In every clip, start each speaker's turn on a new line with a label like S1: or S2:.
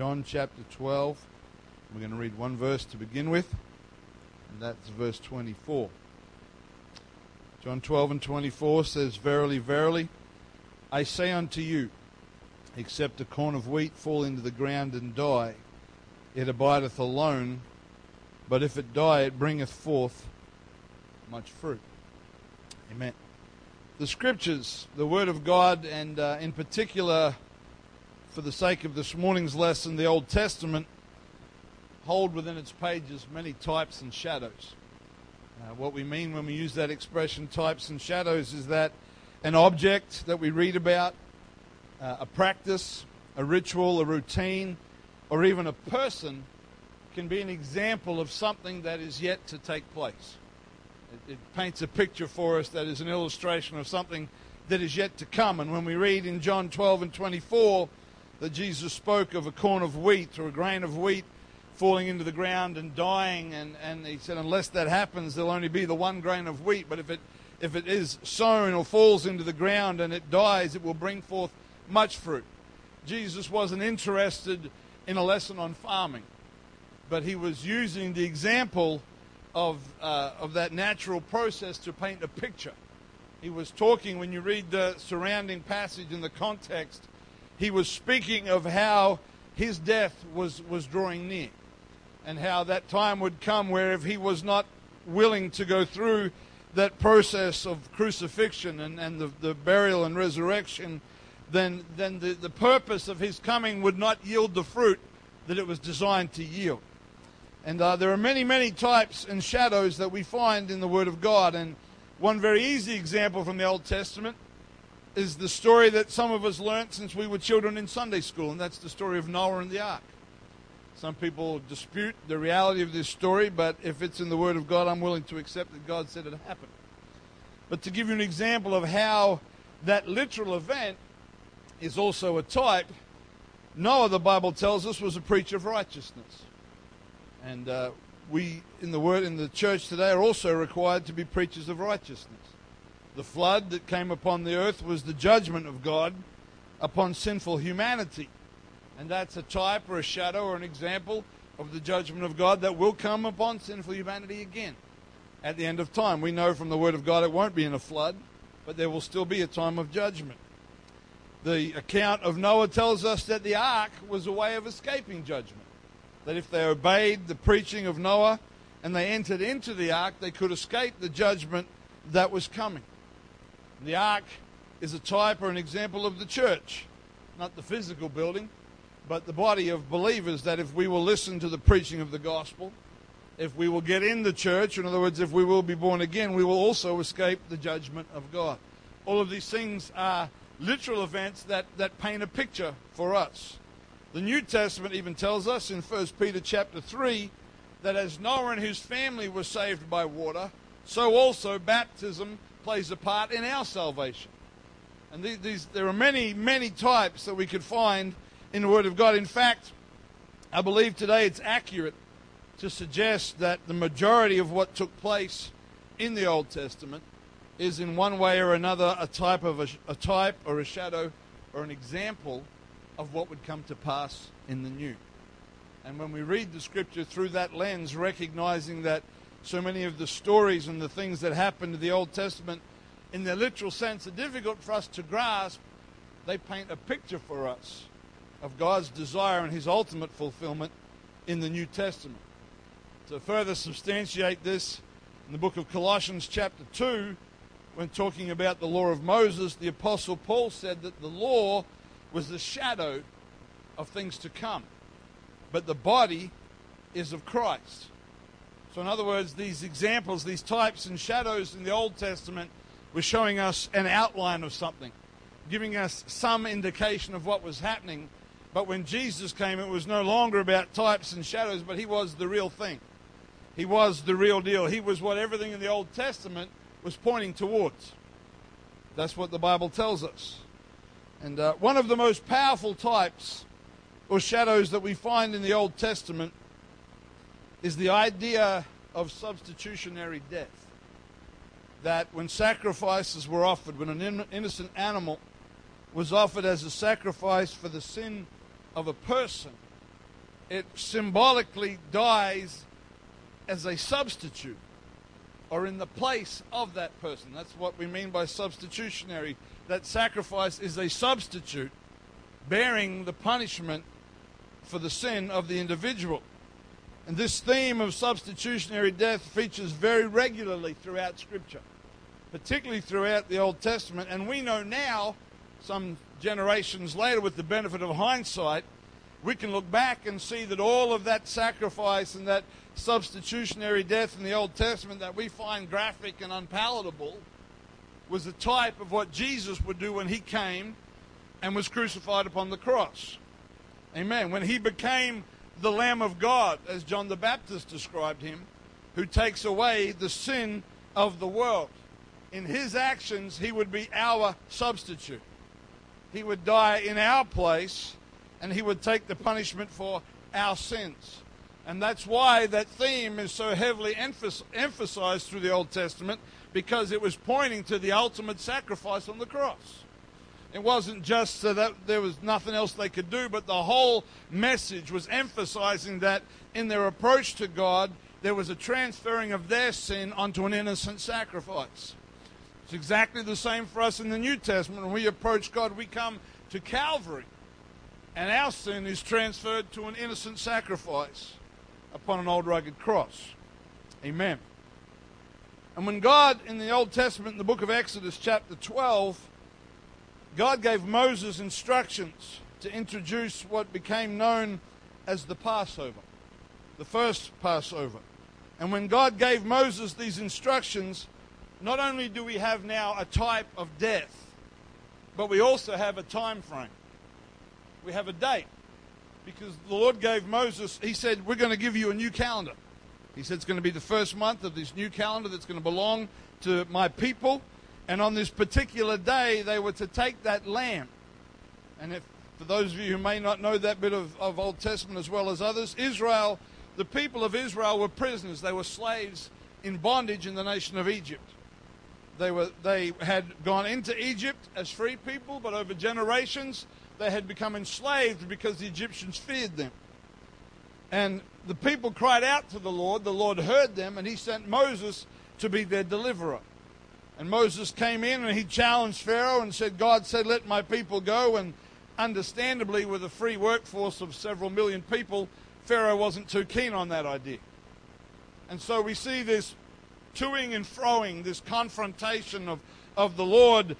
S1: John chapter 12. We're going to read one verse to begin with, and that's verse 24. John 12 and 24 says, Verily, verily, I say unto you, except a corn of wheat fall into the ground and die, it abideth alone, but if it die, it bringeth forth much fruit. Amen. The scriptures, the Word of God, and uh, in particular, for the sake of this morning's lesson, the Old Testament, hold within its pages many types and shadows. Uh, what we mean when we use that expression, types and shadows, is that an object that we read about, uh, a practice, a ritual, a routine, or even a person can be an example of something that is yet to take place. It, it, paints a picture for us that is an illustration of something that is yet to come. And when we read in John 12 and 24 that Jesus spoke of a corn of wheat or a grain of wheat falling into the ground and dying. And, and he said, unless that happens, there'll only be the one grain of wheat. But if it, if it is sown or falls into the ground and it dies, it will bring forth much fruit. Jesus wasn't interested in a lesson on farming, but he was using the example of, uh, of that natural process to paint a picture. He was talking, when you read the surrounding passage in the context, he was speaking of how his death was, was drawing near and how that time would come where if he was not willing to go through that process of crucifixion and, and the, the burial and resurrection, then, then the, the purpose of his coming would not yield the fruit that it was designed to yield. And uh, there are many, many types and shadows that we find in the Word of God. And one very easy example from the Old Testament is the story that some of us learnt since we were children in Sunday school, and that's the story of Noah and the ark. Some people dispute the reality of this story, but if it's in the Word of God, I'm willing to accept that God said it happened. But to give you an example of how that literal event is also a type, Noah, the Bible tells us, was a preacher of righteousness. And uh, we in the word in the church today are also required to be preachers of righteousness. The flood that came upon the earth was the judgment of God upon sinful humanity. And that's a type or a shadow or an example of the judgment of God that will come upon sinful humanity again at the end of time. We know from the Word of God it won't be in a flood, but there will still be a time of judgment. The account of Noah tells us that the ark was a way of escaping judgment. That if they obeyed the preaching of Noah and they entered into the ark, they could escape the judgment that was coming. The ark is a type or an example of the church, not the physical building, but the body of believers that if we will listen to the preaching of the gospel, if we will get in the church, in other words, if we will be born again, we will also escape the judgment of God. All of these things are literal events that, that paint a picture for us. The New Testament even tells us in 1 Peter chapter 3 that as Noah and his family were saved by water, so also baptism plays a part in our salvation. And these, there are many, many types that we could find in the Word of God. In fact, I believe today it's accurate to suggest that the majority of what took place in the Old Testament is in one way or another a type of a, a type or a shadow or an example of what would come to pass in the new. And when we read the scripture through that lens, recognizing that so many of the stories and the things that happened in the Old Testament, in their literal sense, are difficult for us to grasp, they paint a picture for us of God's desire and his ultimate fulfillment in the New Testament. To further substantiate this, in the book of Colossians, chapter 2, when talking about the law of Moses, the Apostle Paul said that the law was the shadow of things to come, but the body is of Christ. So, in other words, these examples, these types and shadows in the Old Testament were showing us an outline of something, giving us some indication of what was happening but when Jesus came, it was no longer about types and shadows, but he was the real thing. He was the real deal. He was what everything in the Old Testament was pointing towards. That's what the Bible tells us. And uh, one of the most powerful types or shadows that we find in the Old Testament is the idea of substitutionary death. That when sacrifices were offered, when an innocent animal was offered as a sacrifice for the sin of a person, it symbolically dies as a substitute or in the place of that person. That's what we mean by substitutionary. That sacrifice is a substitute bearing the punishment for the sin of the individual. And this theme of substitutionary death features very regularly throughout Scripture, particularly throughout the Old Testament. And we know now, some generations later, with the benefit of hindsight, we can look back and see that all of that sacrifice and that substitutionary death in the Old Testament that we find graphic and unpalatable was a type of what Jesus would do when he came and was crucified upon the cross. Amen. When he became the Lamb of God, as John the Baptist described him, who takes away the sin of the world. In his actions, he would be our substitute. He would die in our place, and he would take the punishment for our sins. And that's why that theme is so heavily emphasized through the Old Testament, because it was pointing to the ultimate sacrifice on the cross. It wasn't just so that there was nothing else they could do, but the whole message was emphasizing that in their approach to God, there was a transferring of their sin onto an innocent sacrifice. It's exactly the same for us in the New Testament. When we approach God, we come to Calvary, and our sin is transferred to an innocent sacrifice upon an old rugged cross. Amen. And when God, in the Old Testament, in the book of Exodus, chapter 12, God gave Moses instructions to introduce what became known as the Passover, the first Passover. And when God gave Moses these instructions, not only do we have now a type of death, but we also have a time frame. We have a date. Because the Lord gave Moses, He said, We're going to give you a new calendar. He said it's going to be the first month of this new calendar that's going to belong to my people. And on this particular day, they were to take that lamb. And if, for those of you who may not know that bit of, of Old Testament as well as others, Israel, the people of Israel were prisoners. They were slaves in bondage in the nation of Egypt. They, were, they had gone into Egypt as free people, but over generations they had become enslaved because the Egyptians feared them. And the people cried out to the Lord. The Lord heard them, and he sent Moses to be their deliverer. And Moses came in and he challenged Pharaoh and said, God said, let my people go. And understandably, with a free workforce of several million people, Pharaoh wasn't too keen on that idea. And so we see this toing and froing, this confrontation of, of the Lord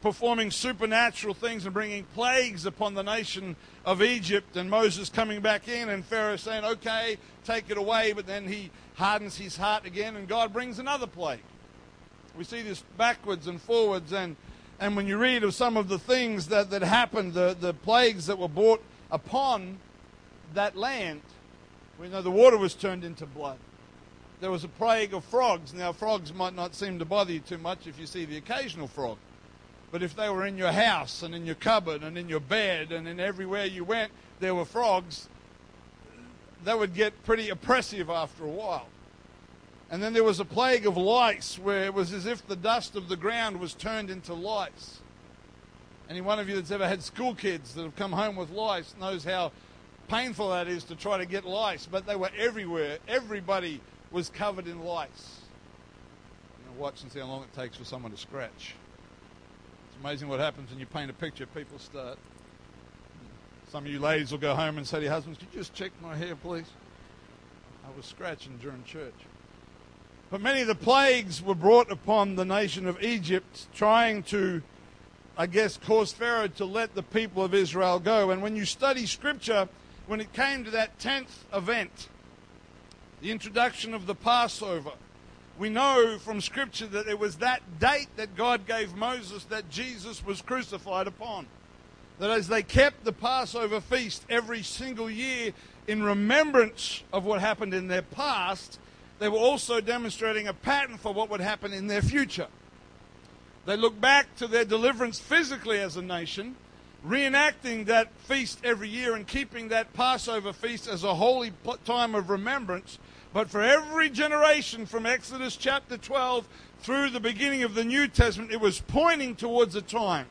S1: performing supernatural things and bringing plagues upon the nation of Egypt, and Moses coming back in, and Pharaoh saying, Okay, take it away, but then he hardens his heart again, and God brings another plague. We see this backwards and forwards, and, and when you read of some of the things that, that happened, the, the plagues that were brought upon that land, we know the water was turned into blood. There was a plague of frogs. Now, frogs might not seem to bother you too much if you see the occasional frog. But if they were in your house and in your cupboard and in your bed and in everywhere you went, there were frogs, that would get pretty oppressive after a while. And then there was a plague of lice where it was as if the dust of the ground was turned into lice. Any one of you that's ever had school kids that have come home with lice knows how painful that is to try to get lice, but they were everywhere. Everybody was covered in lice. You know, watch and see how long it takes for someone to scratch. It's amazing what happens when you paint a picture. People start. Some of you ladies will go home and say to your husbands, Could you just check my hair, please? I was scratching during church. But many of the plagues were brought upon the nation of Egypt, trying to, I guess, cause Pharaoh to let the people of Israel go. And when you study Scripture, when it came to that tenth event, the introduction of the Passover, we know from Scripture that it was that date that God gave Moses that Jesus was crucified upon. That as they kept the Passover feast every single year in remembrance of what happened in their past, they were also demonstrating a pattern for what would happen in their future. They look back to their deliverance physically as a nation, reenacting that feast every year and keeping that Passover feast as a holy time of remembrance. But for every generation from Exodus chapter 12 through the beginning of the New Testament, it was pointing towards a time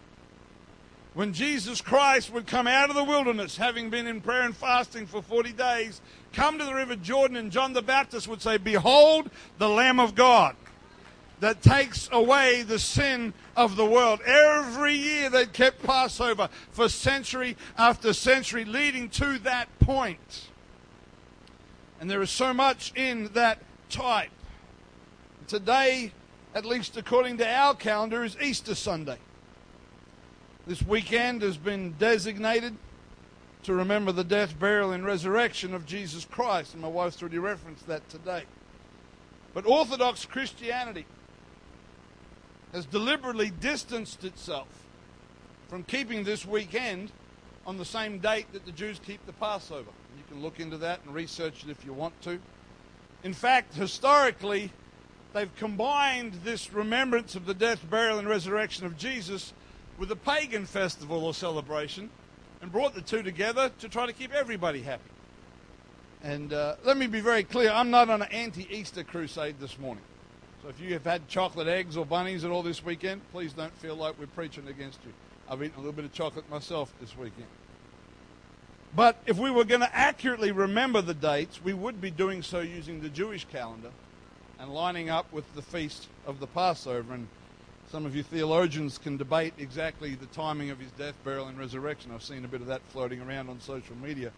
S1: when Jesus Christ would come out of the wilderness, having been in prayer and fasting for 40 days, come to the river Jordan, and John the Baptist would say, Behold, the Lamb of God that takes away the sin of the world. Every year they kept Passover for century after century, leading to that point. And there is so much in that type. Today, at least according to our calendar, is Easter Sunday. This weekend has been designated to remember the death, burial, and resurrection of Jesus Christ. And my wife's already referenced that today. But Orthodox Christianity has deliberately distanced itself from keeping this weekend on the same date that the Jews keep the Passover. You can look into that and research it if you want to. In fact, historically, they've combined this remembrance of the death, burial, and resurrection of Jesus with a pagan festival or celebration and brought the two together to try to keep everybody happy. And uh, let me be very clear I'm not on an anti Easter crusade this morning. So if you have had chocolate eggs or bunnies at all this weekend, please don't feel like we're preaching against you. I've eaten a little bit of chocolate myself this weekend. But if we were going to accurately remember the dates, we would be doing so using the Jewish calendar and lining up with the feast of the Passover. And some of you theologians can debate exactly the timing of his death, burial, and resurrection. I've seen a bit of that floating around on social media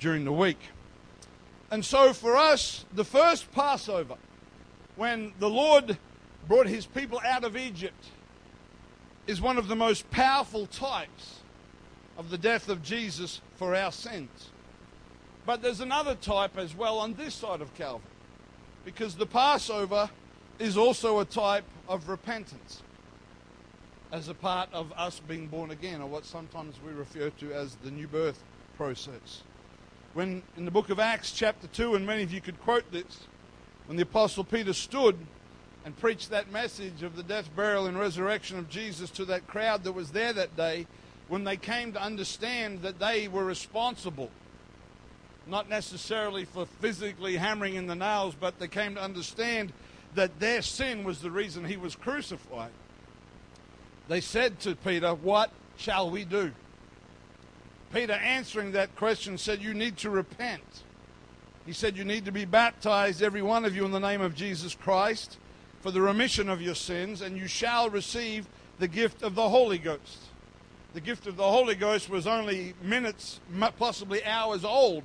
S1: during the week. And so for us, the first Passover, when the Lord brought his people out of Egypt, is one of the most powerful types of the death of Jesus for our sins. But there's another type as well on this side of Calvary, because the Passover is also a type of repentance as a part of us being born again, or what sometimes we refer to as the new birth process. When in the book of Acts, chapter 2, and many of you could quote this, when the Apostle Peter stood and preached that message of the death, burial, and resurrection of Jesus to that crowd that was there that day, when they came to understand that they were responsible, not necessarily for physically hammering in the nails, but they came to understand that their sin was the reason he was crucified. They said to Peter, What shall we do? Peter, answering that question, said, You need to repent. He said, You need to be baptized, every one of you, in the name of Jesus Christ for the remission of your sins, and you shall receive the gift of the Holy Ghost the gift of the Holy Ghost was only minutes, possibly hours old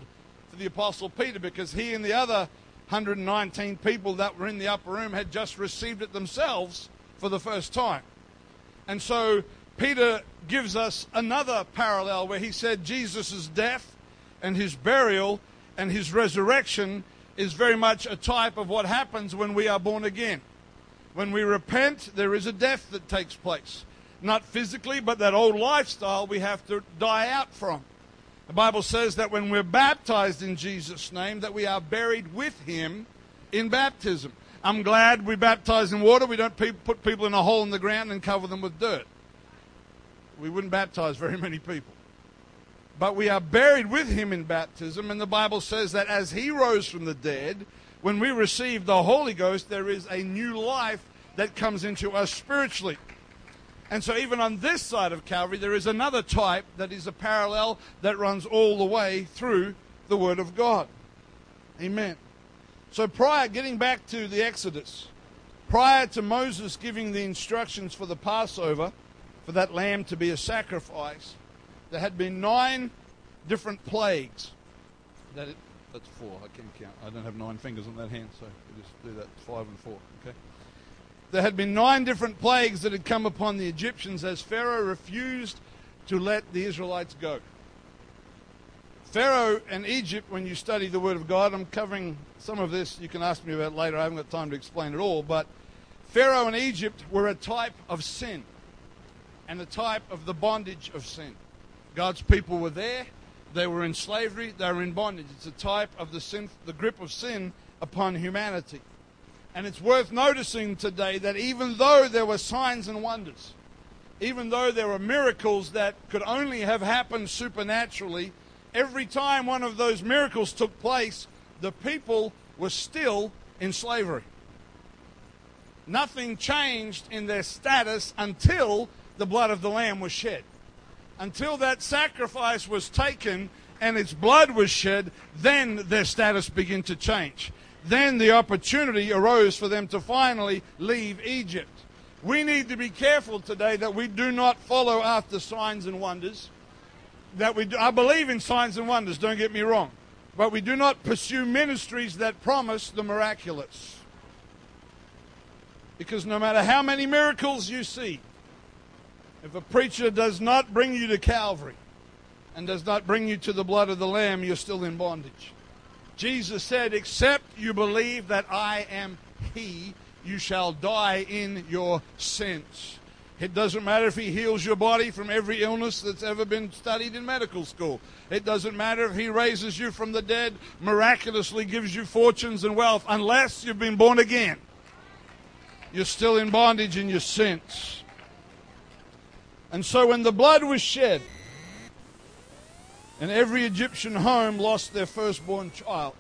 S1: for the Apostle Peter because he and the other 119 people that were in the upper room had just received it themselves for the first time. And so Peter gives us another parallel where he said Jesus' death and his burial and his resurrection is very much a type of what happens when we are born again. When we repent, there is a death that takes place not physically, but that old lifestyle we have to die out from. The Bible says that when we're baptized in Jesus' name, that we are buried with him in baptism. I'm glad we baptize in water. We don't pe- put people in a hole in the ground and cover them with dirt. We wouldn't baptize very many people. But we are buried with him in baptism, and the Bible says that as he rose from the dead, when we receive the Holy Ghost, there is a new life that comes into us spiritually. And so, even on this side of Calvary, there is another type that is a parallel that runs all the way through the Word of God. Amen. So, prior, getting back to the Exodus, prior to Moses giving the instructions for the Passover, for that lamb to be a sacrifice, there had been nine different plagues. That it, that's four. I can count. I don't have nine fingers on that hand, so just do that five and four. Okay there had been nine different plagues that had come upon the Egyptians as Pharaoh refused to let the Israelites go. Pharaoh and Egypt, when you study the Word of God, I'm covering some of this, you can ask me about later, I haven't got time to explain it all, but Pharaoh and Egypt were a type of sin and a type of the bondage of sin. God's people were there, they were in slavery, they were in bondage. It's a type of the sin, the grip of sin upon humanity. And it's worth noticing today that even though there were signs and wonders, even though there were miracles that could only have happened supernaturally, every time one of those miracles took place, the people were still in slavery. Nothing changed in their status until the blood of the Lamb was shed. Until that sacrifice was taken and its blood was shed, then their status began to change. Then the opportunity arose for them to finally leave Egypt. We need to be careful today that we do not follow after signs and wonders. That we do, I believe in signs and wonders, don't get me wrong. But we do not pursue ministries that promise the miraculous. Because no matter how many miracles you see, if a preacher does not bring you to Calvary and does not bring you to the blood of the Lamb, you're still in bondage. Jesus said, Except you believe that I am He, you shall die in your sins. It doesn't matter if he heals your body from every illness that's ever been studied in medical school. It doesn't matter if he raises you from the dead, miraculously gives you fortunes and wealth, unless you've been born again. You're still in bondage in your sins. And so when the blood was shed, and every Egyptian home lost their firstborn child,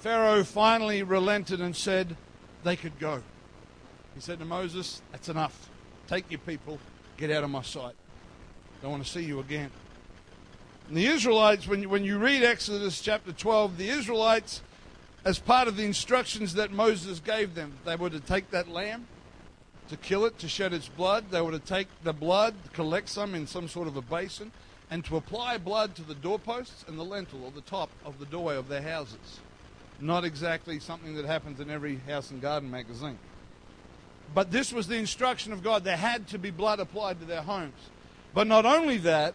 S1: Pharaoh finally relented and said they could go. He said to Moses, That's enough. Take your people, get out of my sight. Don't want to see you again. And the Israelites, when you, when you read Exodus chapter 12, the Israelites, as part of the instructions that Moses gave them, they were to take that lamb, to kill it, to shed its blood. They were to take the blood, collect some in some sort of a basin, and to apply blood to the doorposts and the lintel or the top of the doorway of their houses. Not exactly something that happens in every house and garden magazine. But this was the instruction of God. There had to be blood applied to their homes. But not only that,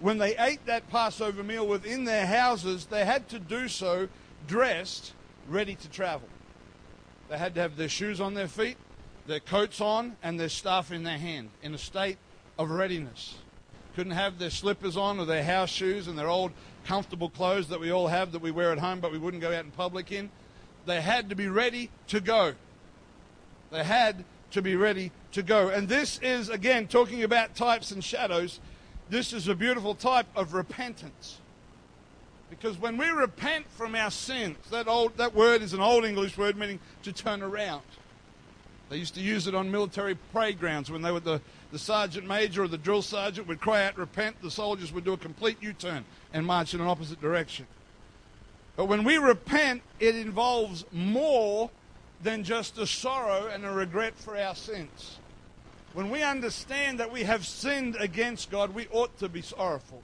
S1: when they ate that Passover meal within their houses, they had to do so dressed, ready to travel. They had to have their shoes on their feet, their coats on, and their staff in their hand in a state of readiness. Couldn't have their slippers on or their house shoes and their old comfortable clothes that we all have that we wear at home but we wouldn't go out in public in. They had to be ready to go. They had to be ready to go. And this is, again, talking about types and shadows, this is a beautiful type of repentance. Because when we repent from our sins, that, old, that word is an old English word meaning to turn around. They used to use it on military parade grounds when they were the, the sergeant major or the drill sergeant would cry out, repent, the soldiers would do a complete U turn and march in an opposite direction. But when we repent, it involves more than just a sorrow and a regret for our sins. When we understand that we have sinned against God, we ought to be sorrowful.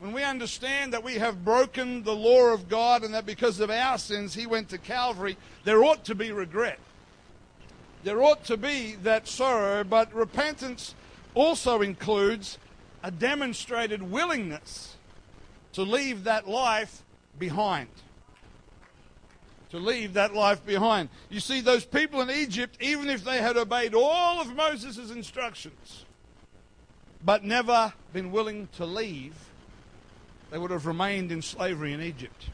S1: When we understand that we have broken the law of God and that because of our sins He went to Calvary, there ought to be regret. There ought to be that sorrow, but repentance also includes a demonstrated willingness to leave that life behind to leave that life behind. You see, those people in Egypt, even if they had obeyed all of Moses' instructions, but never been willing to leave, they would have remained in slavery in Egypt.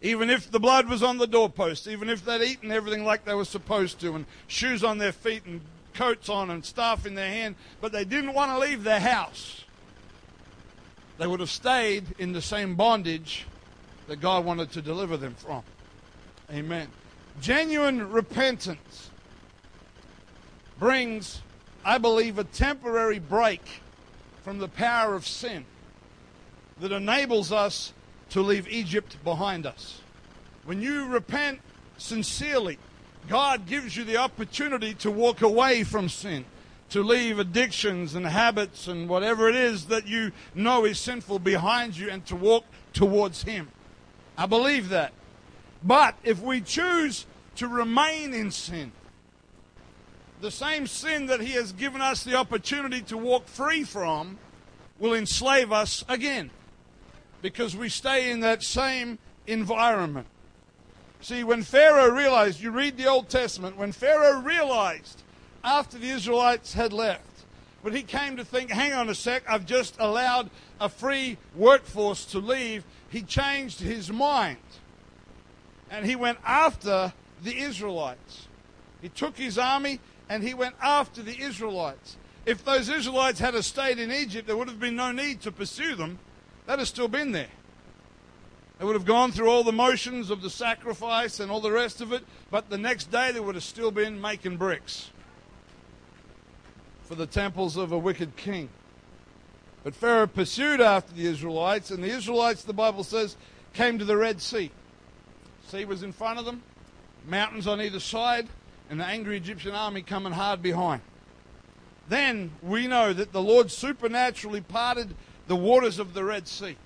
S1: Even if the blood was on the doorpost, even if they'd eaten everything like they were supposed to, and shoes on their feet, and coats on, and staff in their hand, but they didn't want to leave their house, they would have stayed in the same bondage that God wanted to deliver them from. Amen. Genuine repentance brings, I believe, a temporary break from the power of sin that enables us to leave Egypt behind us. When you repent sincerely, God gives you the opportunity to walk away from sin, to leave addictions and habits and whatever it is that you know is sinful behind you and to walk towards Him. I believe that. But if we choose to remain in sin, the same sin that He has given us the opportunity to walk free from will enslave us again because we stay in that same environment. See, when Pharaoh realized, you read the Old Testament, when Pharaoh realized after the Israelites had left, but he came to think, hang on a sec, I've just allowed a free workforce to leave, he changed his mind and he went after the Israelites. He took his army and he went after the Israelites. If those Israelites had stayed in Egypt, there would have been no need to pursue them. They'd have still been there. They would have gone through all the motions of the sacrifice and all the rest of it, but the next day they would have still been making bricks for the temples of a wicked king. But Pharaoh pursued after the Israelites, and the Israelites, the Bible says, came to the Red Sea. Sea was in front of them, mountains on either side, and the angry Egyptian army coming hard behind. Then we know that the Lord supernaturally parted the waters of the Red Sea,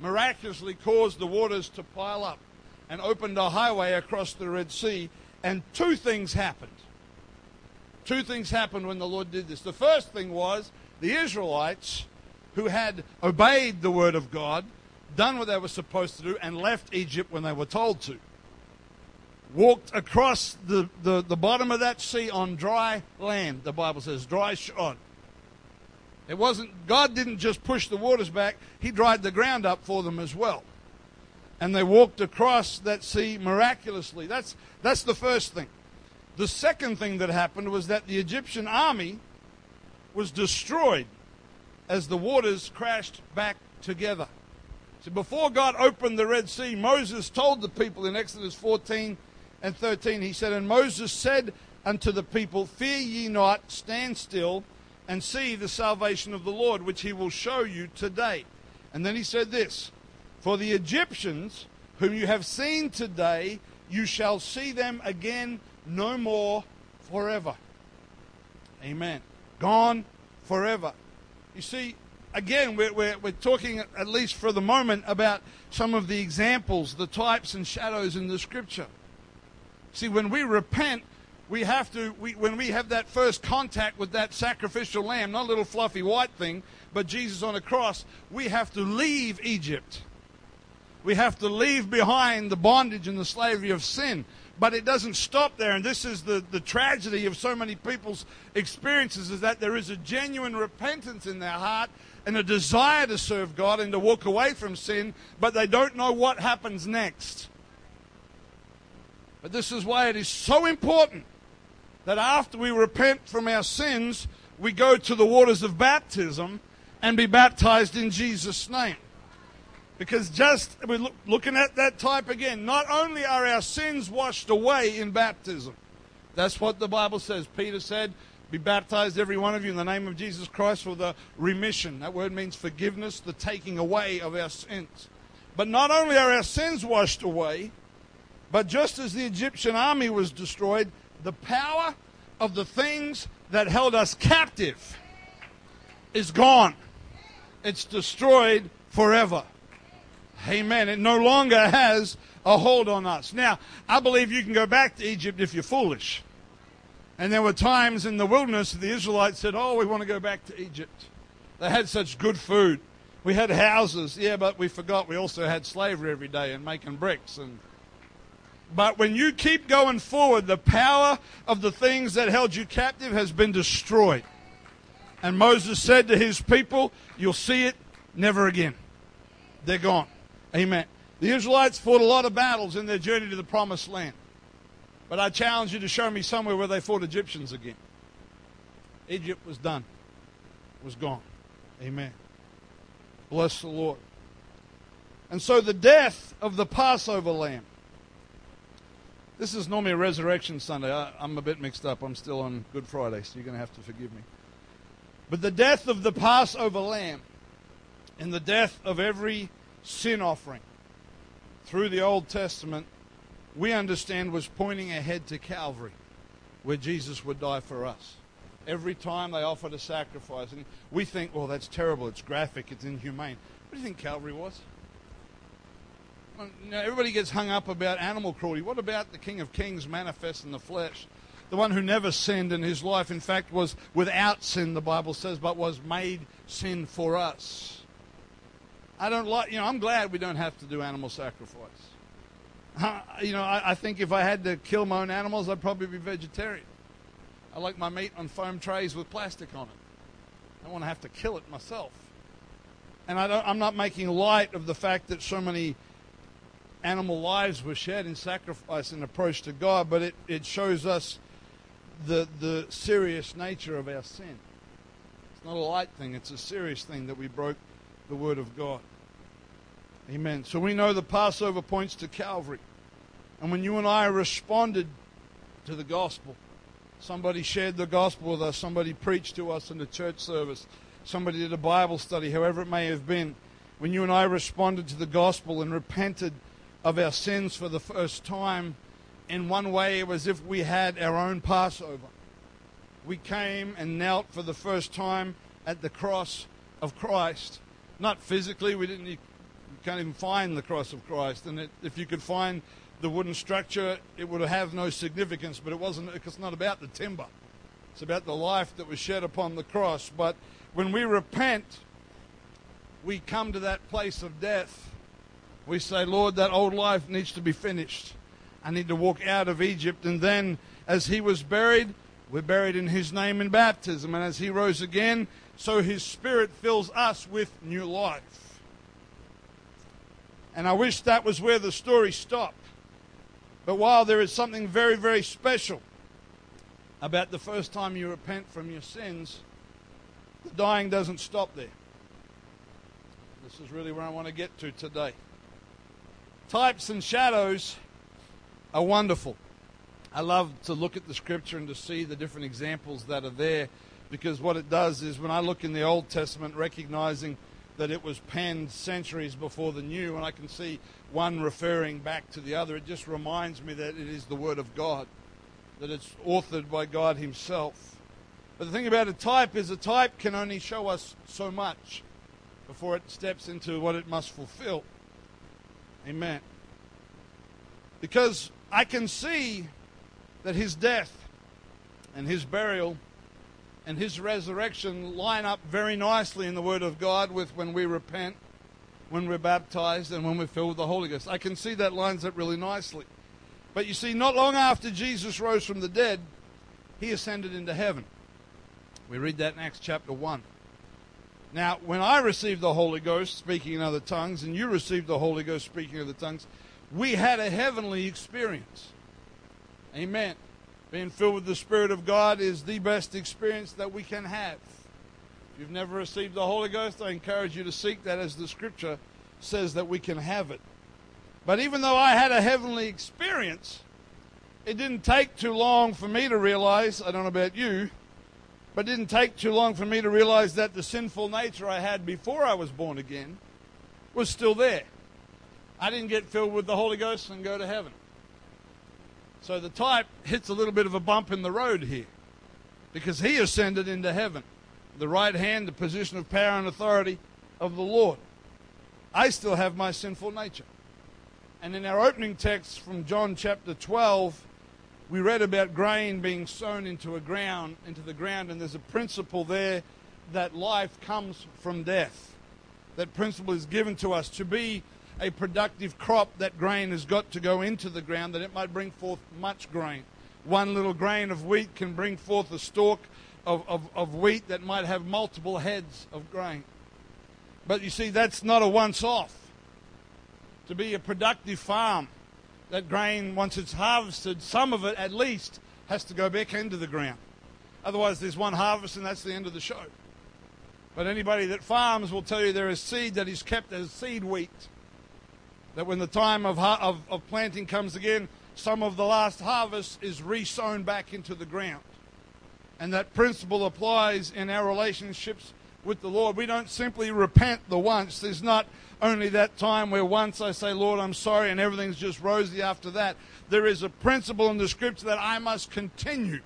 S1: miraculously caused the waters to pile up, and opened a highway across the Red Sea. And two things happened. Two things happened when the Lord did this. The first thing was the Israelites, who had obeyed the word of God, done what they were supposed to do, and left Egypt when they were told to walked across the, the, the bottom of that sea on dry land, the Bible says, dry shod. It wasn't, God didn't just push the waters back, He dried the ground up for them as well. And they walked across that sea miraculously. That's, that's the first thing. The second thing that happened was that the Egyptian army was destroyed as the waters crashed back together. So before God opened the Red Sea, Moses told the people in Exodus 14 and 13, he said, And Moses said unto the people, Fear ye not, stand still, and see the salvation of the Lord, which he will show you today. And then he said this For the Egyptians, whom you have seen today, you shall see them again no more forever. Amen. Gone forever. You see, again, we're, we're, we're, talking, at least for the moment, about some of the examples, the types and shadows in the scripture. See, when we repent, we have to, we, when we have that first contact with that sacrificial lamb, not a little fluffy white thing, but Jesus on a cross, we have to leave Egypt. We have to leave behind the bondage and the slavery of sin. But it doesn't stop there, and this is the, the tragedy of so many people's experiences is that there is a genuine repentance in their heart and a desire to serve God and to walk away from sin, but they don't know what happens next. But this is why it is so important that after we repent from our sins, we go to the waters of baptism and be baptized in Jesus' name. Because just we're look, looking at that type again, not only are our sins washed away in baptism, that's what the Bible says. Peter said, Be baptized, every one of you, in the name of Jesus Christ for the remission. That word means forgiveness, the taking away of our sins. But not only are our sins washed away, but just as the Egyptian army was destroyed, the power of the things that held us captive is gone. It's destroyed forever. Amen. It no longer has a hold on us. Now, I believe you can go back to Egypt if you're foolish. And there were times in the wilderness the Israelites said, Oh, we want to go back to Egypt. They had such good food. We had houses. Yeah, but we forgot we also had slavery every day and making bricks and but when you keep going forward, the power of the things that held you captive has been destroyed. And Moses said to his people, You'll see it never again. They're gone. Amen. The Israelites fought a lot of battles in their journey to the promised land. But I challenge you to show me somewhere where they fought Egyptians again. Egypt was done, was gone. Amen. Bless the Lord. And so the death of the Passover lamb this is normally Resurrection Sunday. I, am a bit mixed up. I'm still on Good Friday, so you're going to have to forgive me. But the death of the Passover lamb and the death of every sin offering through the Old Testament, we understand was pointing ahead to Calvary, where Jesus would die for us. Every time they offered a sacrifice, and we think, well, that's terrible, it's graphic, it's inhumane. What do you think Calvary was? Know, everybody gets hung up about animal cruelty. What about the King of Kings manifest in the flesh? The one who never sinned in his life, in fact, was without sin, the Bible says, but was made sin for us. I don't like, you know, I'm glad we don't have to do animal sacrifice. Uh, you know, I, I think if I had to kill my own animals, I'd probably be vegetarian. I like my meat on foam trays with plastic on it. I don't want to have to kill it myself. And I am not making light of the fact that so many animal lives were shed in sacrifice and approach to God, but it, it shows us the, the serious nature of our sin. It's not a light thing, it's a serious thing that we broke the Word of God. Amen. So we know the Passover points to Calvary. And when you and I responded to the gospel, somebody shared the gospel with us, somebody preached to us in the church service, somebody did a Bible study, however it may have been, when you and I responded to the gospel and repented of our sins for the first time, in one way it was if we had our own Passover. We came and knelt for the first time at the cross of Christ. Not physically, we didn't. You can't even find the cross of Christ, and it, if you could find the wooden structure, it would have no significance. But it wasn't. It's not about the timber. It's about the life that was shed upon the cross. But when we repent, we come to that place of death. We say, Lord, that old life needs to be finished. I need to walk out of Egypt. And then, as he was buried, we're buried in his name in baptism. And as he rose again, so his spirit fills us with new life. And I wish that was where the story stopped. But while there is something very, very special about the first time you repent from your sins, the dying doesn't stop there. This is really where I want to get to today. Types and shadows are wonderful. I love to look at the scripture and to see the different examples that are there because what it does is when I look in the Old Testament, recognizing that it was penned centuries before the New, and I can see one referring back to the other, it just reminds me that it is the Word of God, that it's authored by God Himself. But the thing about a type is a type can only show us so much before it steps into what it must fulfill. Amen. Because I can see that his death and his burial and his resurrection line up very nicely in the Word of God with when we repent, when we're baptized, and when we're filled with the Holy Ghost. I can see that lines up really nicely. But you see, not long after Jesus rose from the dead, he ascended into heaven. We read that in Acts chapter 1. Now, when I received the Holy Ghost speaking in other tongues, and you received the Holy Ghost speaking in other tongues, we had a heavenly experience. Amen. Being filled with the Spirit of God is the best experience that we can have. If you've never received the Holy Ghost, I encourage you to seek that as the Scripture says that we can have it. But even though I had a heavenly experience, it didn't take too long for me to realize, I don't know about you, but it didn't take too long for me to realize that the sinful nature I had before I was born again was still there. I didn't get filled with the Holy Ghost and go to heaven. So the type hits a little bit of a bump in the road here because he ascended into heaven, the right hand, the position of power and authority of the Lord. I still have my sinful nature. And in our opening text from John chapter 12, we read about grain being sown into a ground, into the ground, and there's a principle there that life comes from death. That principle is given to us to be a productive crop. That grain has got to go into the ground that it might bring forth much grain. One little grain of wheat can bring forth a stalk of, of, of wheat that might have multiple heads of grain. But you see, that's not a once off. To be a productive farm, that grain, once it's harvested, some of it at least has to go back into the ground. Otherwise, there's one harvest and that's the end of the show. But anybody that farms will tell you there is seed that is kept as seed wheat. That when the time of, of, of planting comes again, some of the last harvest is re-sown back into the ground. And that principle applies in our relationships with the Lord. We don't simply repent the once. There's not only that time where once I say, Lord, I'm sorry, and everything's just rosy after that. There is a principle in the scripture that I must continue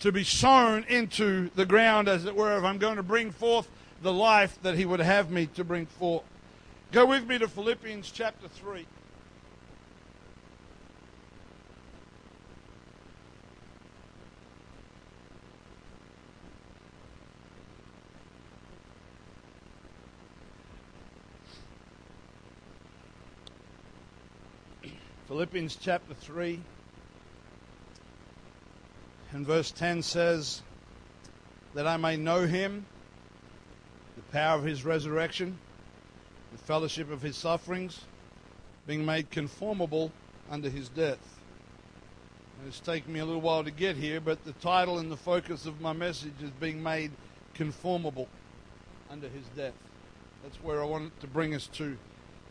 S1: to be sown into the ground, as it were, if I'm going to bring forth the life that He would have me to bring forth. Go with me to Philippians chapter 3. Philippians chapter 3 and verse 10 says, That I may know him, the power of his resurrection, the fellowship of his sufferings, being made conformable unto his death. And it's taken me a little while to get here, but the title and the focus of my message is being made conformable unto his death. That's where I want to bring us to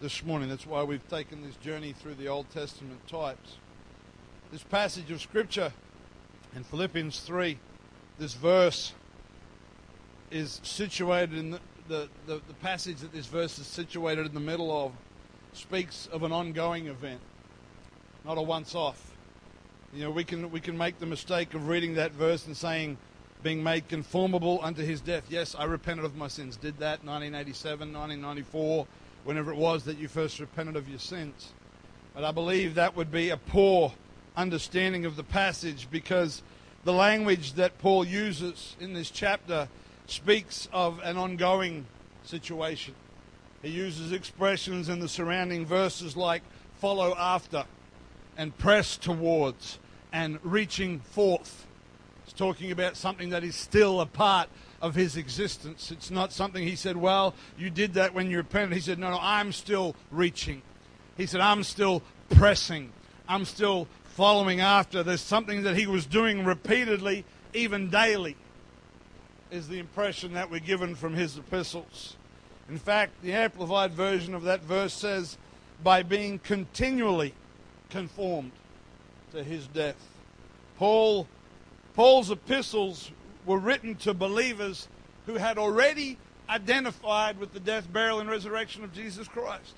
S1: this morning. That's why we've taken this journey through the Old Testament types. This passage of Scripture in Philippians 3, this verse, is situated in the, the, the, the passage that this verse is situated in the middle of speaks of an ongoing event, not a once off. You know, we can, we can make the mistake of reading that verse and saying, being made conformable unto his death. Yes, I repented of my sins. Did that 1987, 1994, whenever it was that you first repented of your sins. But I believe that would be a poor understanding of the passage because the language that Paul uses in this chapter speaks of an ongoing situation. He uses expressions in the surrounding verses like follow after and press towards and reaching forth. It's talking about something that is still a part of his existence. It's not something he said, well, you did that when you repented. He said, no, no, I'm still reaching. He said, I'm still pressing. I'm still following after. There's something that he was doing repeatedly, even daily, is the impression that we're given from his epistles. In fact, the Amplified version of that verse says, by being continually conformed to his death. Paul, Paul's epistles were written to believers who had already identified with the death, burial, and resurrection of Jesus Christ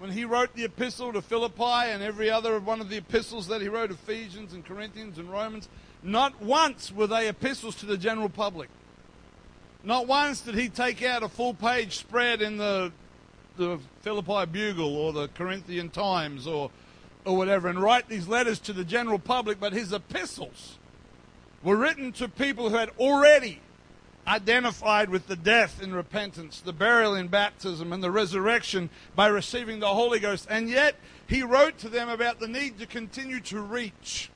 S1: when he wrote the epistle to Philippi and every other one of the epistles that he wrote, Ephesians and Corinthians and Romans, not once were they epistles to the general public. Not once did he take out a full page spread in the, the Philippi Bugle or the Corinthian Times or, or whatever and write these letters to the general public, but his epistles were written to people who had already identified with the death in repentance, the burial in baptism, and the resurrection by receiving the Holy Ghost. And yet, he wrote to them about the need to continue to reach,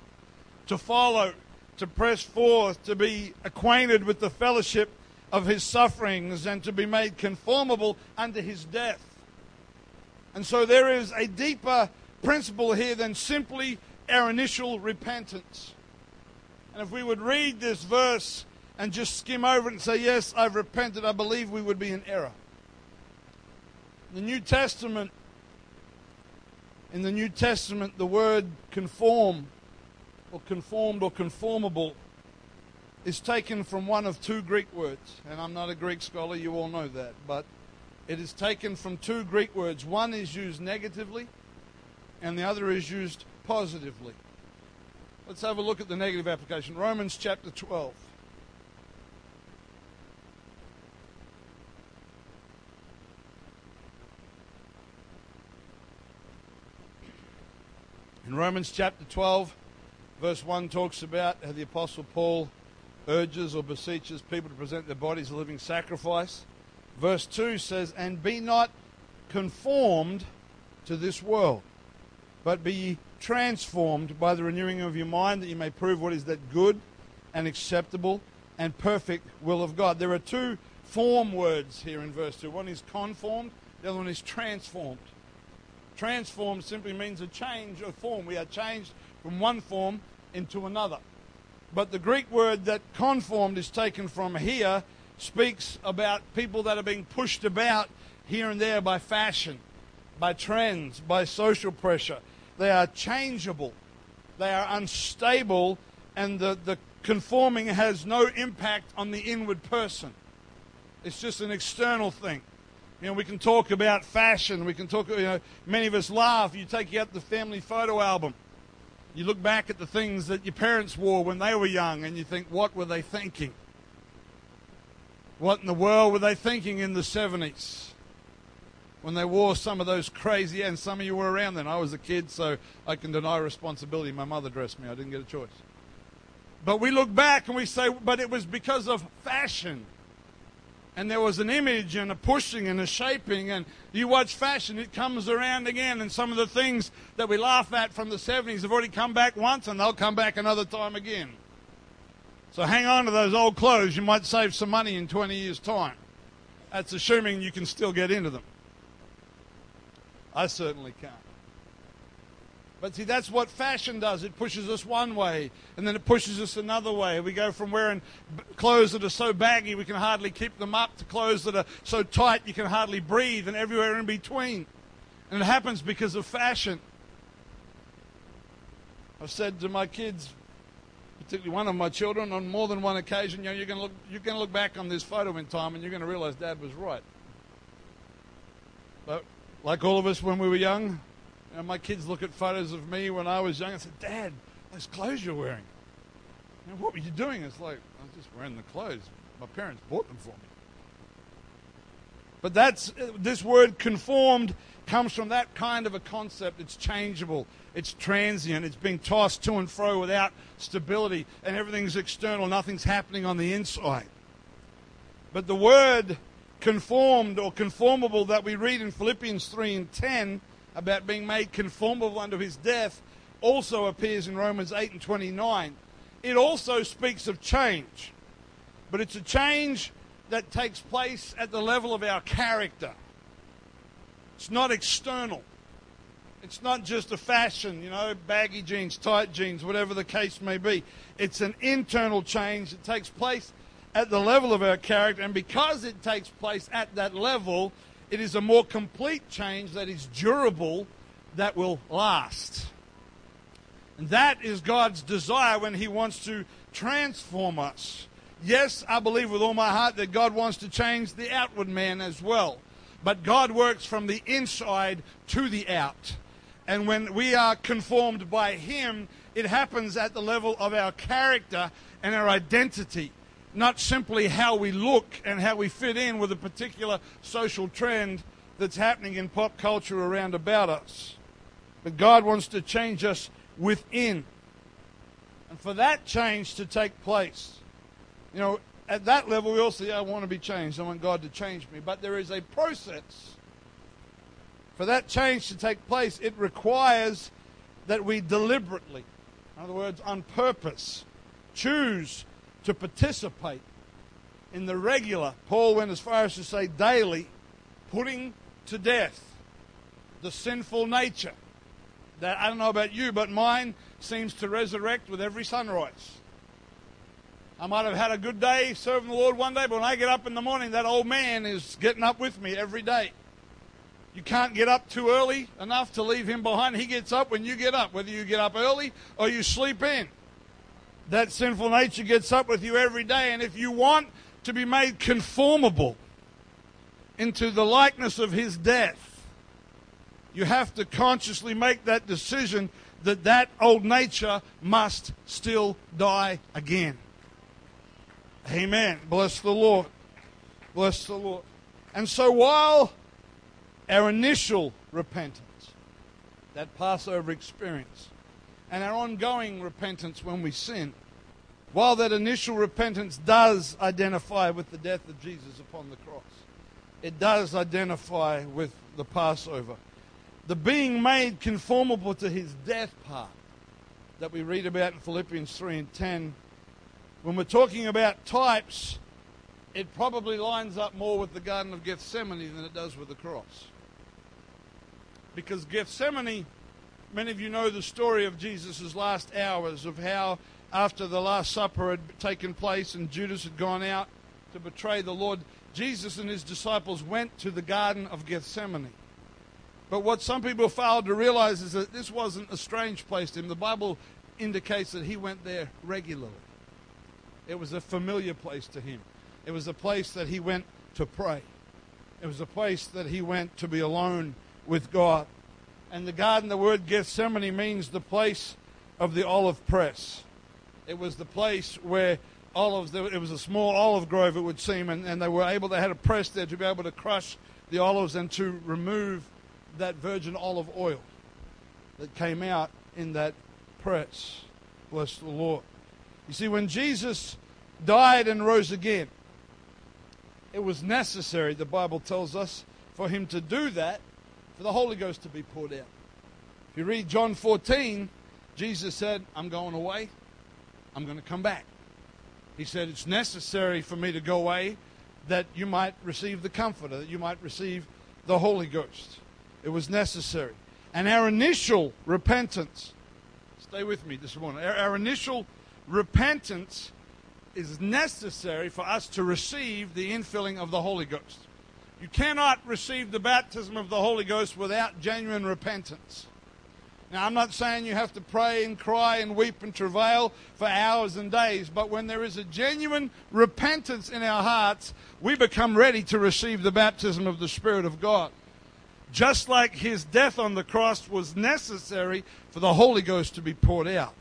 S1: to follow, to press forth, to be acquainted with the fellowship of his sufferings, and to be made conformable unto his death. And so, there is a deeper principle here than simply our initial repentance. And if we would read this verse, and just skim over it and say, Yes, I've repented, I believe we would be in error. The New Testament, in the New Testament, the word conform or conformed or conformable is taken from one of two Greek words. And I'm not a Greek scholar, you all know that. But it is taken from two Greek words. One is used negatively, and the other is used positively. Let's have a look at the negative application. Romans chapter 12. In Romans chapter 12, verse 1 talks about how the Apostle Paul urges or beseeches people to present their bodies a living sacrifice. Verse 2 says, And be not conformed to this world, but be transformed by the renewing of your mind, that you may prove what is that good and acceptable and perfect will of God. There are two form words here in verse 2. One is conformed, the other one is transformed. Transformed simply means a change of form. We are changed from one form into another. But the Greek word that conformed is taken from here speaks about people that are being pushed about here and there by fashion, by trends, by social pressure. They are changeable, they are unstable, and the, the conforming has no impact on the inward person. It's just an external thing. You know, we can talk about fashion. We can talk, you know, many of us laugh. You take out the family photo album. You look back at the things that your parents wore when they were young and you think, what were they thinking? What in the world were they thinking in the 70s? When they wore some of those crazy, and some of you were around then. I was a kid, so I can deny responsibility. My mother dressed me, I didn't get a choice. But we look back and we say, but it was because of fashion. And there was an image and a pushing and a shaping and you watch fashion it comes around again. And some of the things that we laugh at from the 70s have already come back once and they'll come back another time again. So hang on to those old clothes. You might save some money in 20 years time. That's assuming you can still get into them i certainly can't but see, that's what fashion does. It pushes us one way, and then it pushes us another way. We go from wearing clothes that are so baggy we can hardly keep them up to clothes that are so tight you can hardly breathe, and everywhere in between. And it happens because of fashion. I've said to my kids, particularly one of my children, on more than one occasion, you know, you're going to look, you're going to look back on this photo in time and you're going to realize Dad was right. But like all of us when we were young, you know, my kids look at photos of me when I was young and say, Dad, those clothes you're wearing. What were you doing? It's like, I was just wearing the clothes. My parents bought them for me. But that's uh, this word conformed comes from that kind of a concept. It's changeable, it's transient, it's being tossed to and fro without stability, and everything's external, nothing's happening on the inside. But the word conformed or conformable that we read in Philippians 3 and 10 about being made conformable unto his death also appears in Romans 8 and 29. It also speaks of change, but it's a change that takes place at the level of our character. It's not external. It's not just a fashion, you know, baggy jeans, tight jeans, whatever the case may be. It's an internal change that takes place at the level of our character, and because it takes place at that level, it is a more complete change that is durable, that will last. And that is God's desire when He wants to transform us. Yes, I believe with all my heart that God wants to change the outward man as well. But God works from the inside to the out. And when we are conformed by Him, it happens at the level of our character and our identity, not simply how we look and how we fit in with a particular social trend that's happening in pop culture around about us. But God wants to change us within. And for that change to take place, you know, at that level, we all say, I want to be changed. I want God to change me. But there is a process. For that change to take place, it requires that we deliberately, in other words, on purpose, choose to participate in the regular, Paul went as far as to say daily, putting to death the sinful nature. That I don't know about you, but mine seems to resurrect with every sunrise. I might have had a good day serving the Lord one day, but when I get up in the morning, that old man is getting up with me every day. You can't get up too early enough to leave him behind. He gets up when you get up, whether you get up early or you sleep in. That sinful nature gets up with you every day. And if you want to be made conformable into the likeness of his death, you have to consciously make that decision that that old nature must still die again. Amen. Bless the Lord. Bless the Lord. And so while our initial repentance, that Passover experience, and our ongoing repentance when we sin, while that initial repentance does identify with the death of Jesus upon the cross, it does identify with the Passover. The being made conformable to his death part that we read about in Philippians 3 and 10 when we're talking about types, it probably lines up more with the Garden of Gethsemane than it does with the cross. Because Gethsemane, many of you know the story of Jesus' last hours, of how after the Last Supper had taken place and Judas had gone out to betray the Lord, Jesus and his disciples went to the Garden of Gethsemane. But what some people failed to realize is that this wasn't a strange place to him. The Bible indicates that he went there regularly. It was a familiar place to him. It was a place that he went to pray. It was a place that he went to be alone with God. And the garden, the word Gethsemane means the place of the olive press. It was the place where olives, it was a small olive grove, it would seem, and, and they were able, they had a press there to be able to crush the olives and to remove that virgin olive oil that came out in that press. Bless the Lord. You see, when Jesus died and rose again, it was necessary, the Bible tells us, for him to do that, for the Holy Ghost to be poured out. If you read John 14, Jesus said, I'm going away, I'm going to come back. He said, It's necessary for me to go away that you might receive the Comforter, that you might receive the Holy Ghost. It was necessary. And our initial repentance, stay with me this morning, our, our initial repentance is necessary for us to receive the infilling of the Holy Ghost. You cannot receive the baptism of the Holy Ghost without genuine repentance. Now, I'm not saying you have to pray and cry and weep and travail for hours and days, but when there is a genuine repentance in our hearts, we become ready to receive the baptism of the Spirit of God. Just like his death on the cross was necessary for the Holy Ghost to be poured out.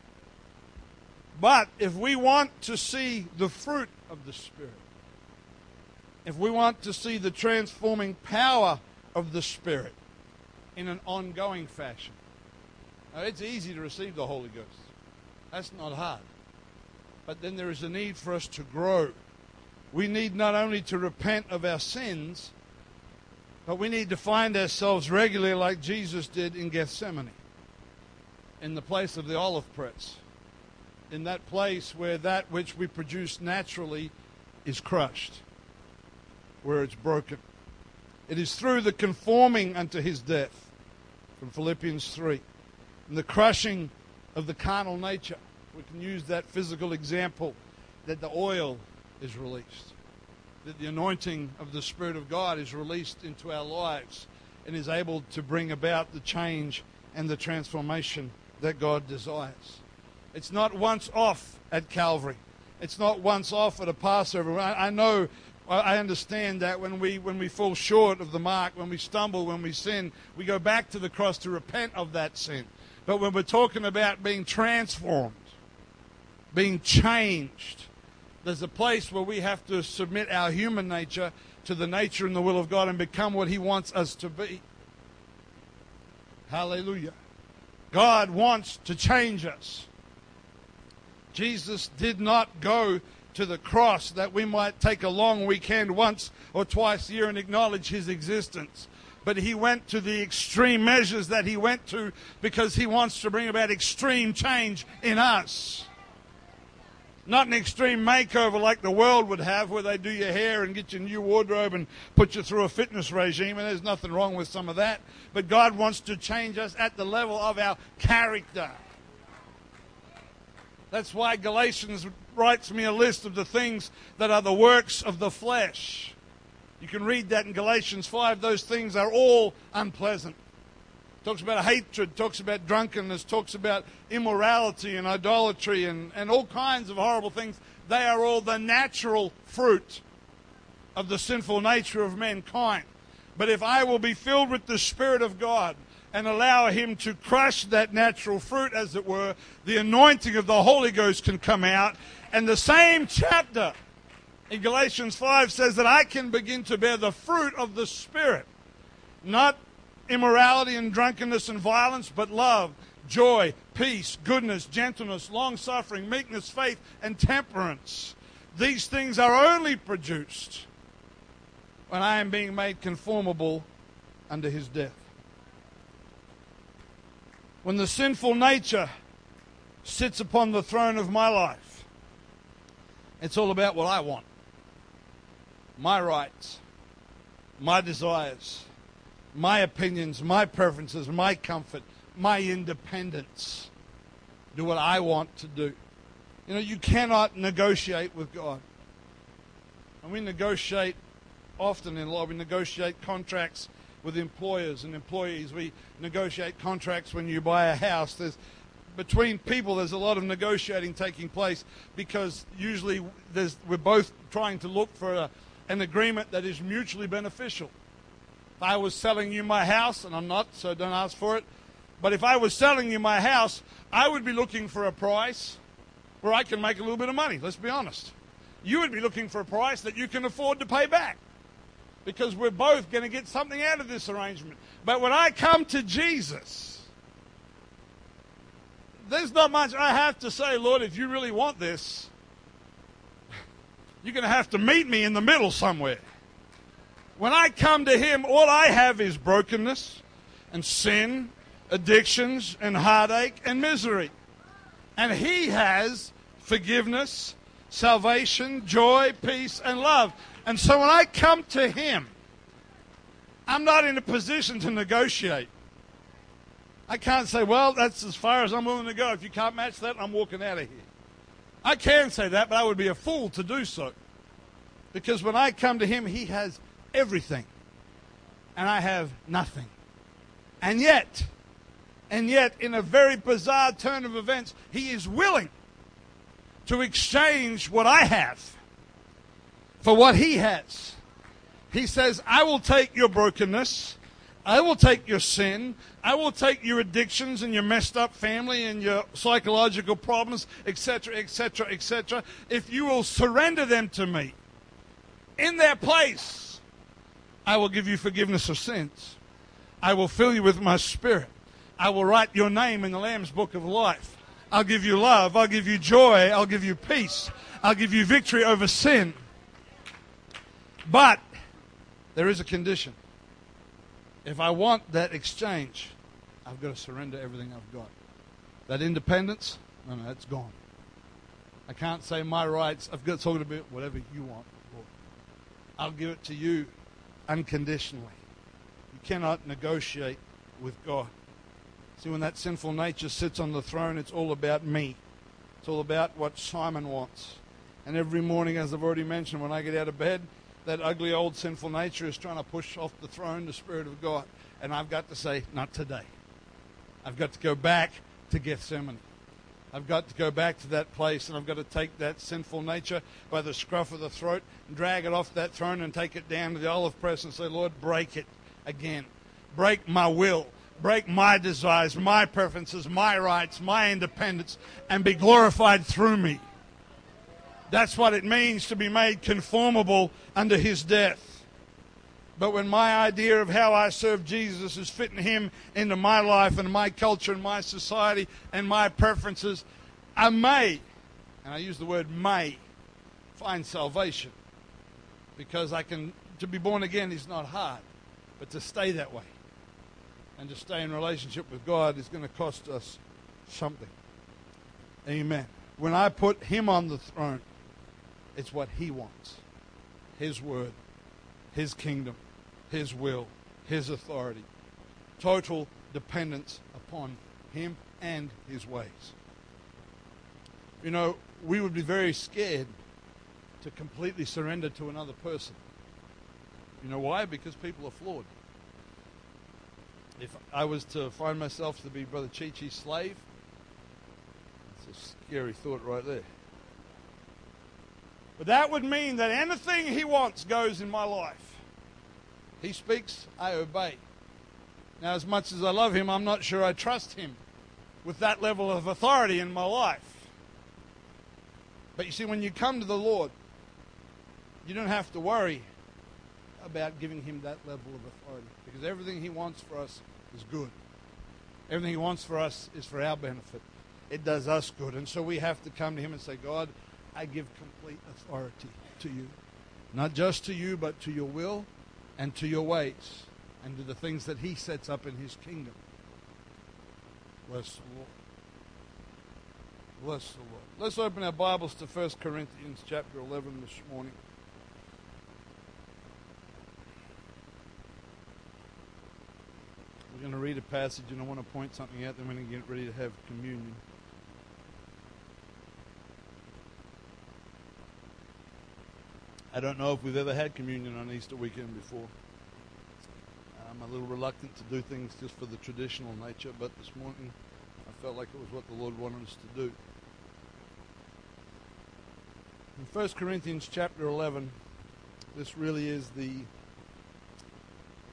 S1: But if we want to see the fruit of the Spirit, if we want to see the transforming power of the Spirit in an ongoing fashion, now, it's easy to receive the Holy Ghost. That's not hard. But then there is a need for us to grow. We need not only to repent of our sins, but we need to find ourselves regularly like Jesus did in Gethsemane, in the place of the olive press, in that place where that which we produce naturally is crushed, where it's broken. It is through the conforming unto his death, from Philippians 3 and the crushing of the carnal nature. We can use that physical example that the oil is released, that the anointing of the Spirit of God is released into our lives and is able to bring about the change and the transformation that God desires. It's not once off at Calvary. It's not once off at a Passover. I, I I understand that when we when we fall short of the mark, when we stumble, when we sin, we go back to the cross to repent of that sin. But when we're talking about being transformed, being changed, there's a place where we have to submit our human nature to the nature and the will of God and become what He wants us to be. Hallelujah. God wants to change us. Jesus did not go to the cross that we might take a long weekend once or twice a year and acknowledge His existence but he went to the extreme measures that he went to because he wants to bring about extreme change in us. Not an extreme makeover like the world would have, where they do your hair and get you a new wardrobe and put you through a fitness regime, and there's nothing wrong with some of that. But God wants to change us at the level of our character. That's why Galatians writes me a list of the things that are the works of the flesh. You can read that in Galatians 5. Those things are all unpleasant. Talks about hatred, talks about drunkenness, talks about immorality and idolatry and, and all kinds of horrible things. They are all the natural fruit of the sinful nature of mankind. But if I will be filled with the Spirit of God and allow Him to crush that natural fruit, as it were, the anointing of the Holy Ghost can come out. And the same chapter in Galatians 5 says that I can begin to bear the fruit of the Spirit. Not immorality and drunkenness and violence, but love, joy, peace, goodness, gentleness, long suffering, meekness, faith, and temperance. These things are only produced when I am being made conformable unto his death. When the sinful nature sits upon the throne of my life, it's all about what I want my rights, my desires, my opinions, my preferences, my comfort, my independence. Do what I want to do. You know, you cannot negotiate with God. And we negotiate often in law. We negotiate contracts with employers and employees. We negotiate contracts when you buy a house. There's between people, there's a lot of negotiating taking place because usually we're both trying to look for a, an agreement that is mutually beneficial. If I was selling you my house, and I'm not, so don't ask for it, but if I was selling you my house, I would be looking for a price where I can make a little bit of money, let's be honest. You would be looking for a price that you can afford to pay back because we're both going to get something out of this arrangement. But when I come to Jesus, there's not much I have to say, Lord, if you really want this, you're going to have to meet me in the middle somewhere. When I come to Him, all I have is brokenness and sin, addictions and heartache and misery. And He has forgiveness, salvation, joy, peace, and love. And so when I come to Him, I'm not in a position to negotiate. I can't say, well, that's as far as I'm willing to go. If you can't match that, I'm walking out of here. I can say that, but I would be a fool to do so. Because when I come to Him, He has everything, and I have nothing. And yet, And yet, in a very bizarre turn of events, he is willing to exchange what I have for what he has. He says, I will take your brokenness. I will take your sin. I will take your addictions and your messed up family and your psychological problems, etc., etc., etc. If you will surrender them to me in their place, I will give you forgiveness of sins. I will fill you with my spirit. I will write your name in the Lamb's book of life. I'll give you love. I'll give you joy. I'll give you peace. I'll give you victory over sin. But there is a condition. If I want that exchange, I've got to surrender everything I've got. That independence, no, no, that's gone. I can't say my rights. I've got to talk about whatever you want. I'll give it to you unconditionally. You cannot negotiate with God. See, when that sinful nature sits on the throne, it's all about me. It's all about what Simon wants. And every morning, as I've already mentioned, when I get out of bed, that ugly old sinful nature is trying to push off the throne the Spirit of God. And I've got to say, not today. I've got to go back to Gethsemane. I've got to go back to that place and I've got to take that sinful nature by the scruff of the throat and drag it off that throne and take it down to the olive press and say, Lord, break it again. Break my will. Break my desires, my preferences, my rights, my independence, and be glorified through me. That's what it means to be made conformable under his death. But when my idea of how I serve Jesus is fitting him into my life and my culture and my society and my preferences, I may, and I use the word may, find salvation. Because I can, to be born again is not hard, but to stay that way and to stay in relationship with God is going to cost us something. Amen. When I put him on the throne, it's what He wants His word, His kingdom, His will, His authority. Total dependence upon Him and His ways. You know, we would be very scared to completely surrender to another person. You know why? Because people are flawed. If I was to find myself to be Brother Chi Chi's slave, it's a scary thought right there. But that would mean that anything he wants goes in my life. He speaks, I obey. Now, as much as I love him, I'm not sure I trust him with that level of authority in my life. But you see, when you come to the Lord, you don't have to worry about giving him that level of authority because everything he wants for us is good. Everything he wants for us is for our benefit. It does us good. And so we have to come to him and say, God, I give complete authority to you. Not just to you, but to your will and to your ways and to the things that He sets up in His kingdom. Bless the Lord. Bless the Lord. Let's open our Bibles to 1 Corinthians chapter 11 this morning. We're going to read a passage and I want to point something out, then we're going to get ready to have communion. I don't know if we've ever had communion on Easter weekend before. I'm a little reluctant to do things just for the traditional nature, but this morning I felt like it was what the Lord wanted us to do. In 1 Corinthians chapter 11, this really is the,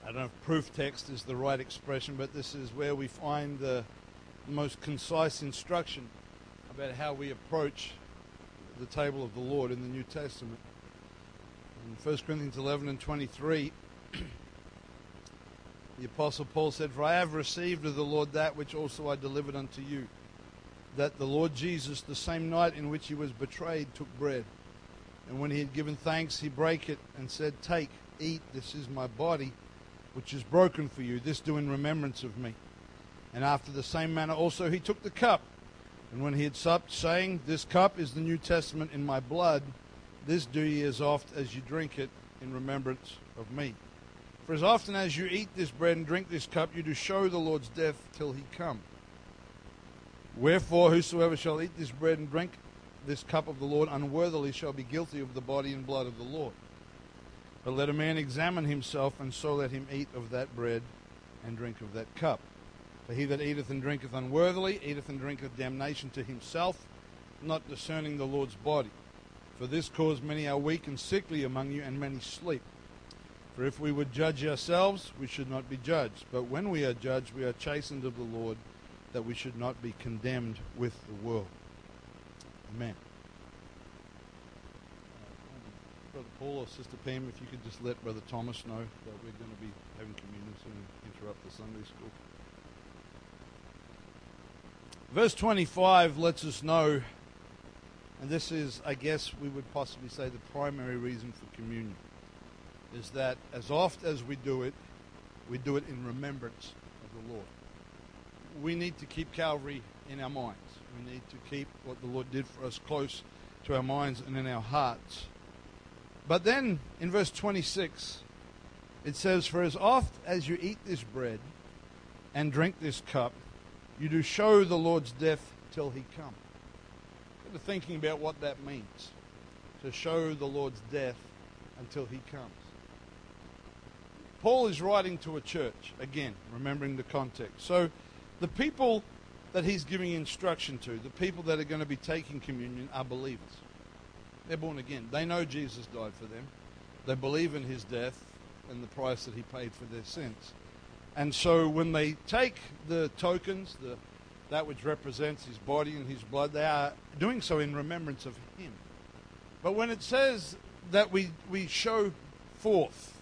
S1: I don't know if proof text is the right expression, but this is where we find the most concise instruction about how we approach the table of the Lord in the New Testament. In 1 Corinthians 11 and 23, the Apostle Paul said, For I have received of the Lord that which also I delivered unto you, that the Lord Jesus, the same night in which he was betrayed, took bread. And when he had given thanks, he brake it and said, Take, eat, this is my body, which is broken for you. This do in remembrance of me. And after the same manner also he took the cup. And when he had supped, saying, This cup is the New Testament in my blood. This do ye as oft as you drink it in remembrance of me. For as often as you eat this bread and drink this cup, you do show the Lord's death till he come. Wherefore, whosoever shall eat this bread and drink this cup of the Lord unworthily shall be guilty of the body and blood of the Lord. But let a man examine himself, and so let him eat of that bread and drink of that cup. For he that eateth and drinketh unworthily eateth and drinketh damnation to himself, not discerning the Lord's body. For this cause many are weak and sickly among you, and many sleep. For if we would judge ourselves, we should not be judged. But when we are judged, we are chastened of the Lord, that we should not be condemned with the world. Amen. Uh, Brother Paul or Sister Pam, if you could just let Brother Thomas know that we're going to be having communion soon and interrupt the Sunday school. Verse 25 lets us know, and this is, I guess, we would possibly say the primary reason for communion, is that as oft as we do it, we do it in remembrance of the Lord. We need to keep Calvary in our minds. We need to keep what the Lord did for us close to our minds and in our hearts. But then in verse 26, it says, For as oft as you eat this bread and drink this cup, you do show the Lord's death till he come. To thinking about what that means. To show the Lord's death until he comes. Paul is writing to a church, again, remembering the context. So the people that he's giving instruction to, the people that are going to be taking communion, are believers. They're born again. They know Jesus died for them. They believe in his death and the price that he paid for their sins. And so when they take the tokens, the, that which represents his body and his blood, they are doing so in remembrance of him. But when it says that we, we show forth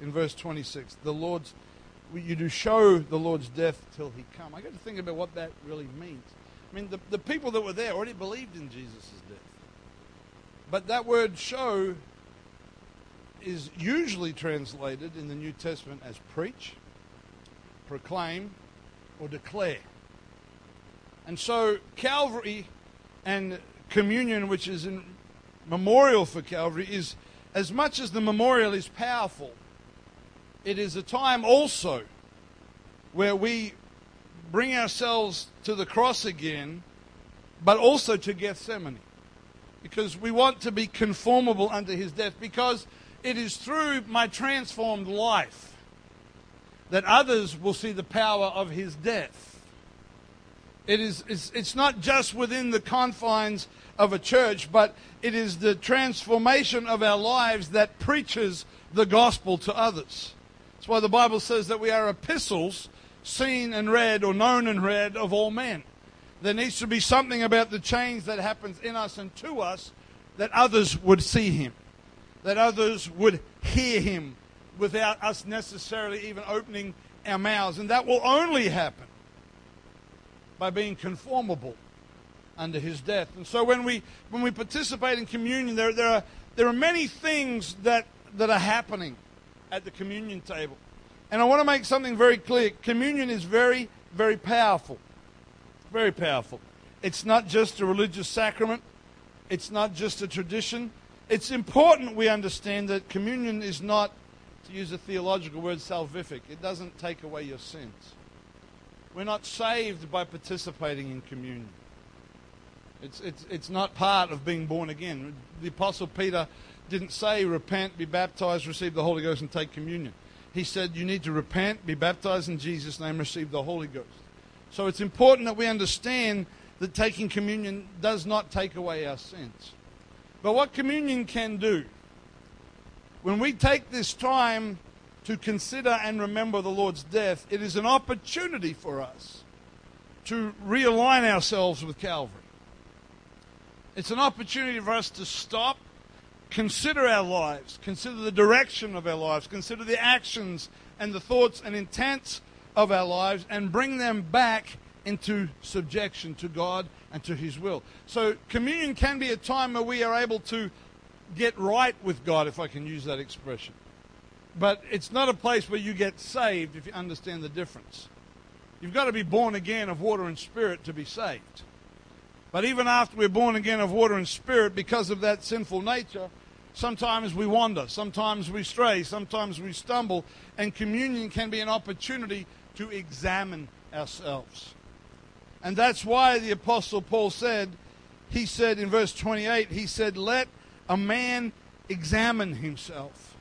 S1: in verse 26, the Lord's, you do show the Lord's death till he come. I got to think about what that really means. I mean, the, the people that were there already believed in Jesus' death. But that word show is usually translated in the New Testament as preach proclaim, or declare. And so Calvary and communion, which is in memorial for Calvary, is as much as the memorial is powerful, it is a time also where we bring ourselves to the cross again, but also to Gethsemane. Because we want to be conformable unto his death, because it is through my transformed life that others will see the power of his death. It is, it's, it's not just within the confines of a church, but it is the transformation of our lives that preaches the gospel to others. That's why the Bible says that we are epistles seen and read or known and read of all men. There needs to be something about the change that happens in us and to us that others would see him, that others would hear him, without us necessarily even opening our mouths. And that will only happen by being conformable under his death. And so when we when we participate in communion, there, there are there are many things that, that are happening at the communion table. And I want to make something very clear. Communion is very, very powerful. Very powerful. It's not just a religious sacrament. It's not just a tradition. It's important we understand that communion is not to use a theological word, salvific. It doesn't take away your sins. We're not saved by participating in communion. It's, it's, it's not part of being born again. The Apostle Peter didn't say, repent, be baptized, receive the Holy Ghost, and take communion. He said, you need to repent, be baptized in Jesus' name, receive the Holy Ghost. So it's important that we understand that taking communion does not take away our sins. But what communion can do when we take this time to consider and remember the Lord's death, it is an opportunity for us to realign ourselves with Calvary. It's an opportunity for us to stop, consider our lives, consider the direction of our lives, consider the actions and the thoughts and intents of our lives, and bring them back into subjection to God and to His will. So, communion can be a time where we are able to get right with God, if I can use that expression. But it's not a place where you get saved if you understand the difference. You've got to be born again of water and spirit to be saved. But even after we're born again of water and spirit, because of that sinful nature, sometimes we wander, sometimes we stray, sometimes we stumble, and communion can be an opportunity to examine ourselves. And that's why the Apostle Paul said, he said in verse 28, he said, Let a man examine himself.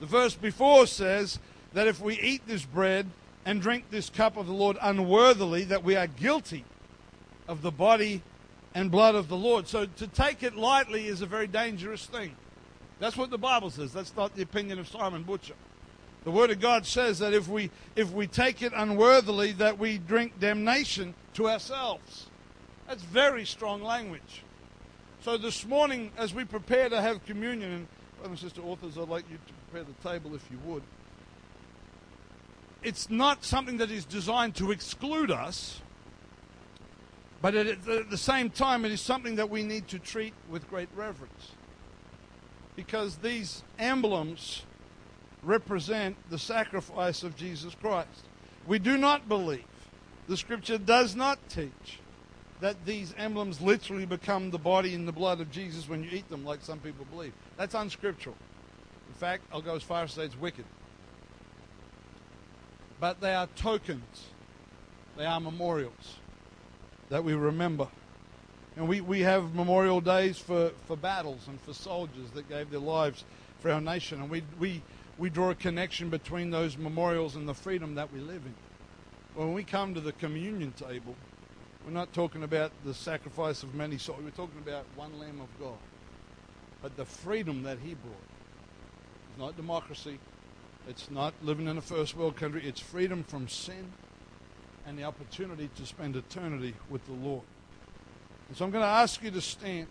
S1: The verse before says that if we eat this bread and drink this cup of the Lord unworthily, that we are guilty of the body and blood of the Lord. So to take it lightly is a very dangerous thing. That's what the Bible says. That's not the opinion of Simon Butcher. The Word of God says that if we if we take it unworthily, that we drink damnation to ourselves. That's very strong language. So this morning, as we prepare to have communion, and brother and sister authors, I'd like you to prepare the table if you would. It's not something that is designed to exclude us, but at the same time, it is something that we need to treat with great reverence. Because these emblems represent the sacrifice of Jesus Christ. We do not believe, the scripture does not teach, that these emblems literally become the body and the blood of Jesus when you eat them, like some people believe. That's unscriptural. In fact, I'll go as far as to say it's wicked. But they are tokens, they are memorials that we remember. And we, we have memorial days for, for battles and for soldiers that gave their lives for our nation. And we, we, we draw a connection between those memorials and the freedom that we live in. When we come to the communion table, we're not talking about the sacrifice of many souls. We're talking about one Lamb of God. But the freedom that He brought. It's not democracy. It's not living in a first world country. It's freedom from sin and the opportunity to spend eternity with the Lord. And so I'm going to ask you to stand.